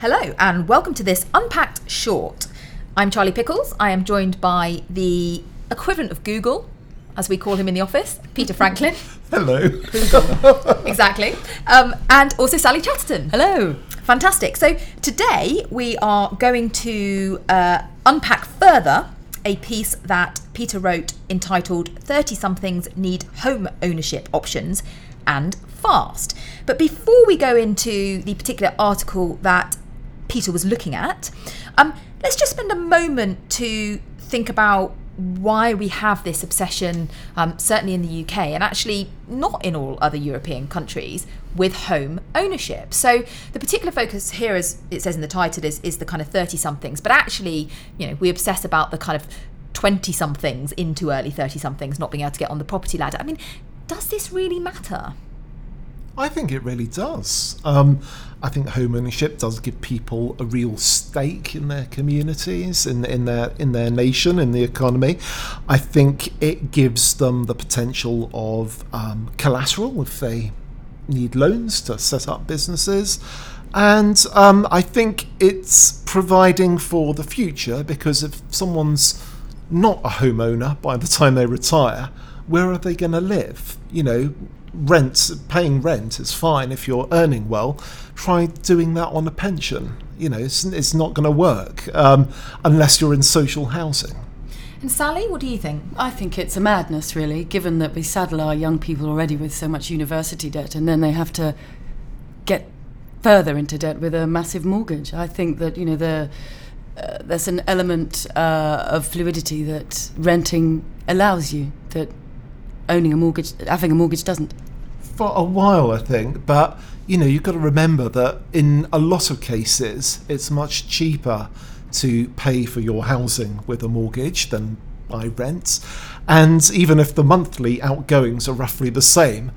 Hello, and welcome to this Unpacked Short. I'm Charlie Pickles. I am joined by the equivalent of Google, as we call him in the office, Peter Franklin. Hello. exactly. Um, and also Sally Chatterton. Hello. Fantastic. So today we are going to uh, unpack further a piece that Peter wrote entitled 30 Somethings Need Home Ownership Options and Fast. But before we go into the particular article that Peter was looking at, um, let's just spend a moment to think about why we have this obsession, um, certainly in the UK and actually not in all other European countries, with home ownership. So the particular focus here, as it says in the title, is is the kind of thirty somethings, but actually, you know, we obsess about the kind of 20 somethings into early 30 somethings not being able to get on the property ladder. I mean, does this really matter? I think it really does. Um, I think home ownership does give people a real stake in their communities, in in their in their nation, in the economy. I think it gives them the potential of um, collateral if they need loans to set up businesses. And um, I think it's providing for the future because if someone's not a homeowner by the time they retire, where are they going to live? You know, rent, paying rent is fine if you're earning well. Try doing that on a pension. You know, it's, it's not going to work um, unless you're in social housing. And Sally, what do you think? I think it's a madness, really, given that we saddle our young people already with so much university debt and then they have to get further into debt with a massive mortgage. I think that, you know, the. Uh, there's an element uh, of fluidity that renting allows you that owning a mortgage, having a mortgage doesn't. For a while, I think, but you know, you've got to remember that in a lot of cases, it's much cheaper to pay for your housing with a mortgage than by rent. And even if the monthly outgoings are roughly the same,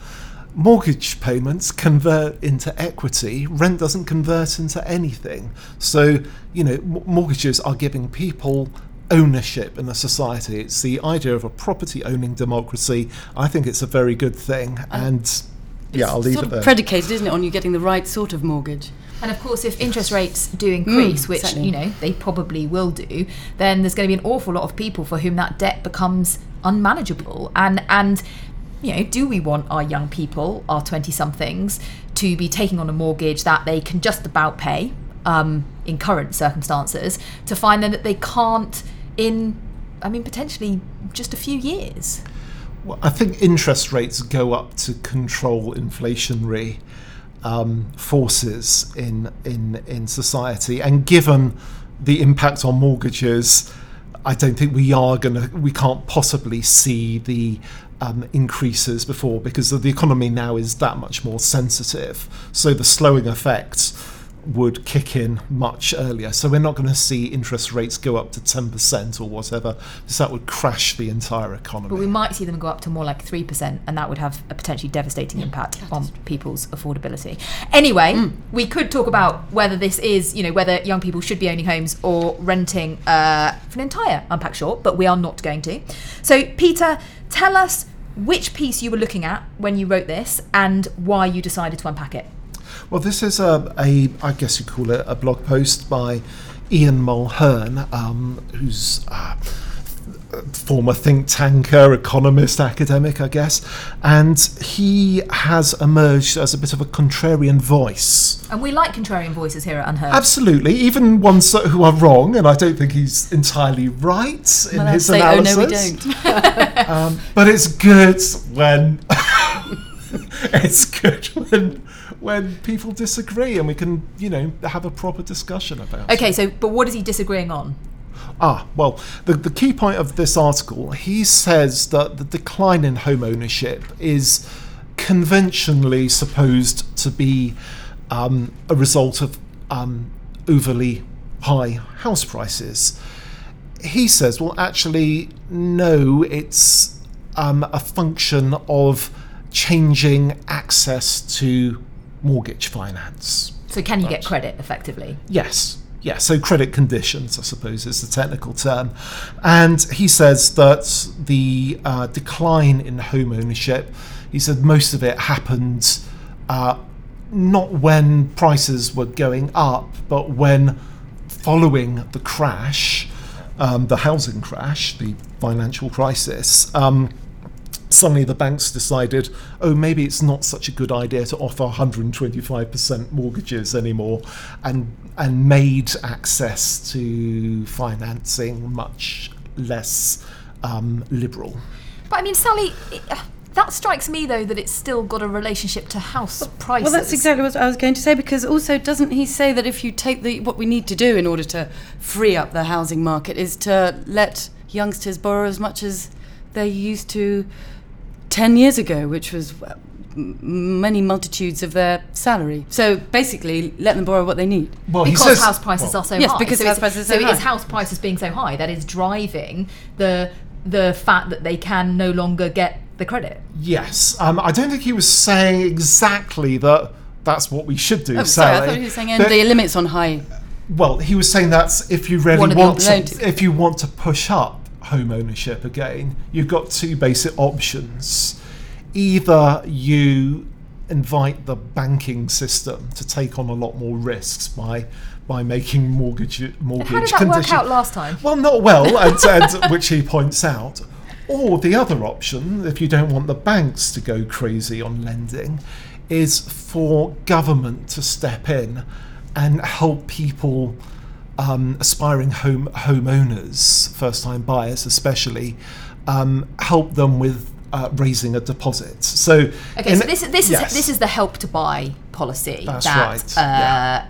mortgage payments convert into equity, rent doesn't convert into anything. So, you know, m- mortgages are giving people ownership in a society. It's the idea of a property owning democracy. I think it's a very good thing. And yeah, I'll leave sort it of there. predicated, isn't it, on you getting the right sort of mortgage? And of course, if interest rates do increase, Mm, which certainly. you know they probably will do, then there's going to be an awful lot of people for whom that debt becomes unmanageable. And and you know, do we want our young people, our twenty somethings, to be taking on a mortgage that they can just about pay um, in current circumstances, to find then that they can't in, I mean, potentially just a few years. Well, I think interest rates go up to control inflationary um, forces in, in in society, and given the impact on mortgages, I don't think we are gonna we can't possibly see the um, increases before because the economy now is that much more sensitive. So the slowing effects would kick in much earlier. So we're not going to see interest rates go up to 10% or whatever, because that would crash the entire economy. But we might see them go up to more like 3%, and that would have a potentially devastating impact on people's affordability. Anyway, we could talk about whether this is, you know, whether young people should be owning homes or renting uh, for an entire unpack short, but we are not going to. So, Peter, tell us which piece you were looking at when you wrote this and why you decided to unpack it. Well, this is a, a I guess you call it a blog post by Ian Mulheirn, um, who's uh, a former think tanker, economist, academic, I guess, and he has emerged as a bit of a contrarian voice. And we like contrarian voices here at UnHerd. Absolutely, even ones that- who are wrong, and I don't think he's entirely right in Well, his say, analysis. oh no, we don't. Um, but it's good when it's good when when people disagree and we can, you know, have a proper discussion about it. Okay, so, but what is he disagreeing on? Ah, well, the, the key point of this article, he says that the decline in home ownership is conventionally supposed to be um, a result of um, overly high house prices. He says, well, actually, no, it's um, a function of changing access to mortgage finance. So, can you get credit effectively? Yes. Yeah, so credit conditions, I suppose, is the technical term. And he says that the uh, decline in home ownership, he said most of it happened uh, not when prices were going up, but when following the crash, um, the housing crash, the financial crisis, um, suddenly the banks decided, oh, maybe it's not such a good idea to offer 125% mortgages anymore, and and made access to financing much less um, liberal. But I mean, Sally, it- uh, that strikes me though that it's still got a relationship to house prices. Well, that's exactly what I was going to say because also doesn't he say that if you take the what we need to do in order to free up the housing market is to let youngsters borrow as much as they're used to 10 years ago, which was many multitudes of their salary. So basically, let them borrow what they need. Well, he because says- house prices well, are so Yes, high. because so house prices are so so it is house prices being so high that is driving the the fact that they can no longer get the credit. Yes, um, I don't think he was saying exactly that. That's what we should do. Oh, sorry, I thought he was saying But- the limits on high. Well, he was saying that's if you really One want to, if you want to push up home ownership again, you've got two basic options. Either you invite the banking system to take on a lot more risks by by making mortgage mortgage How did that work out last time? well, not well, and, and which he points out. Or the other option, if you don't want the banks to go crazy on lending, is for government to step in and help people, um, aspiring home homeowners, first-time buyers especially, um, help them with uh, raising a deposit. So, Okay, so this, this yes. is this is the help to buy policy That's that right, uh, yeah.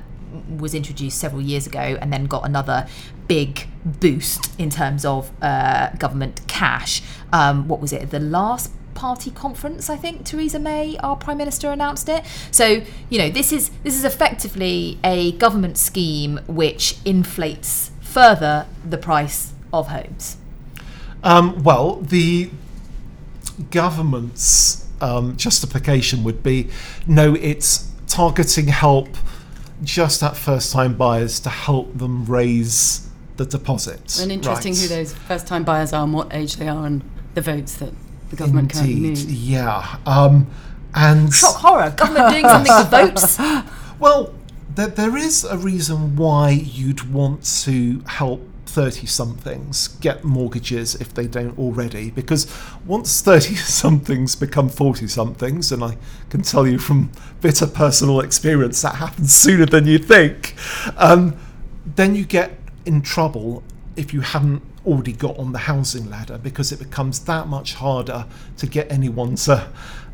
was introduced several years ago, and then got another big boost in terms of uh, government cash. Um, what was it? The last party conference, I think Theresa May, our prime minister, announced it. So you know, this is this is effectively a government scheme which inflates further the price of homes. Um, well, the government's um, justification would be no, it's targeting help just at first time buyers to help them raise the deposits. And interesting Right. who those first time buyers are and what age they are and the votes that the government currently Indeed, needs. yeah. Um, and Shock horror! Government doing something for votes. Well, there, there is a reason why you'd want to help 30 somethings get mortgages if they don't already. Because once 30 somethings become 40 somethings, and I can tell you from bitter personal experience that happens sooner than you think, um, then you get in trouble if you haven't already got on the housing ladder because it becomes that much harder to get anyone to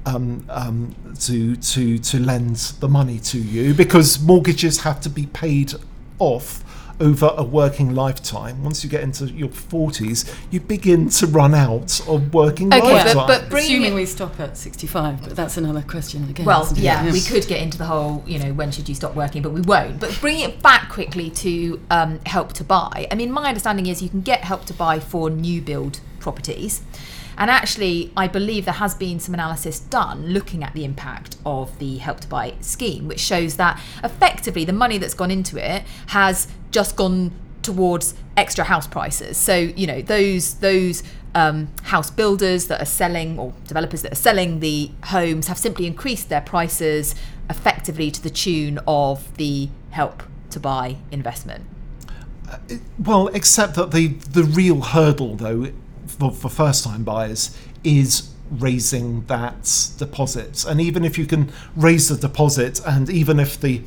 um, um, to to to lend the money to you because mortgages have to be paid off over a working lifetime. Once you get into your forties, you begin to run out of working Okay, but- lifetime. but bringing Assuming we stop at 65, but that's another question again. Well, isn't yeah, we could get into the whole, you know, when should you stop working, but we won't. But bringing it back quickly to um, help to buy. I mean, my understanding is you can get help to buy for new build properties. And actually, I believe there has been some analysis done looking at the impact of the Help to Buy scheme, which shows that effectively the money that's gone into it has just gone towards extra house prices. So you know those those um, house builders that are selling or developers that are selling the homes have simply increased their prices effectively to the tune of the Help to Buy investment. Well, except that the the real hurdle, though, for, for first time buyers is raising that deposit. And even if you can raise the deposit, and even if the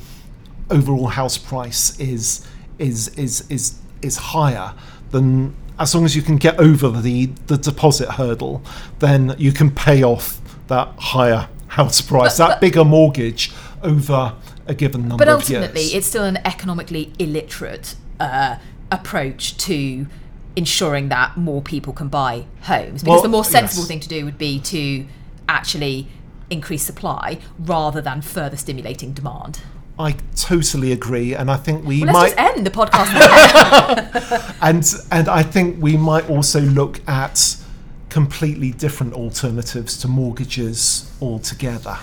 overall house price is is is is is higher, then as long as you can get over the the deposit hurdle, then you can pay off that higher house price, But- that but- bigger mortgage over a given number But ultimately, it's still an economically illiterate uh, approach to ensuring that more people can buy homes. Because Well, the more sensible yes. thing to do would be to actually increase supply rather than further stimulating demand. I totally agree, and I think we Well, might. end the podcast and and I think we might also look at completely different alternatives to mortgages altogether.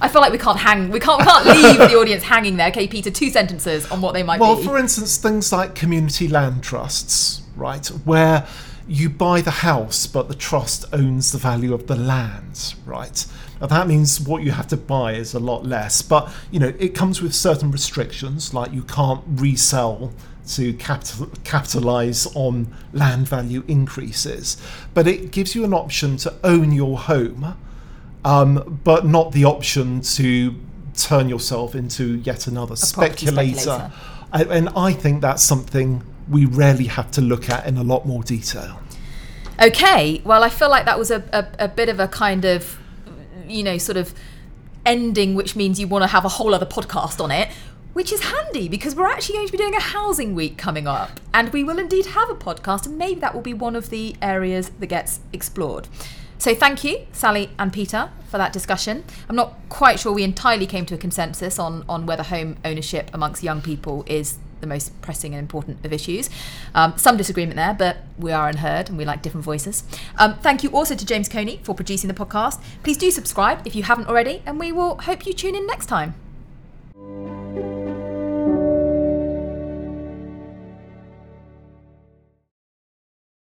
I feel like we can't hang. We can't. We can't leave the audience hanging there. Okay, Peter, two sentences on what they might Well, be. for instance, things like community land trusts, right, where you buy the house but the trust owns the value of the land, right? And that means what you have to buy is a lot less. But you know, it comes with certain restrictions, like you can't resell to capital, capitalize on land value increases. But it gives you an option to own your home, um, but not the option to turn yourself into yet another speculator. speculator. And I think that's something we rarely have to look at in a lot more detail. Okay, well, I feel like that was a, a, a bit of a kind of, you know, sort of ending, which means you want to have a whole other podcast on it, which is handy because we're actually going to be doing a housing week coming up. And we will indeed have a podcast, and maybe that will be one of the areas that gets explored. So thank you, Sally and Peter, for that discussion. I'm not quite sure we entirely came to a consensus on, on whether home ownership amongst young people is the most pressing and important of issues. Um, some disagreement there, but we are UnHerd and we like different voices. Um, thank you also to James Coney for producing the podcast. Please do subscribe if you haven't already, and we will hope you tune in next time.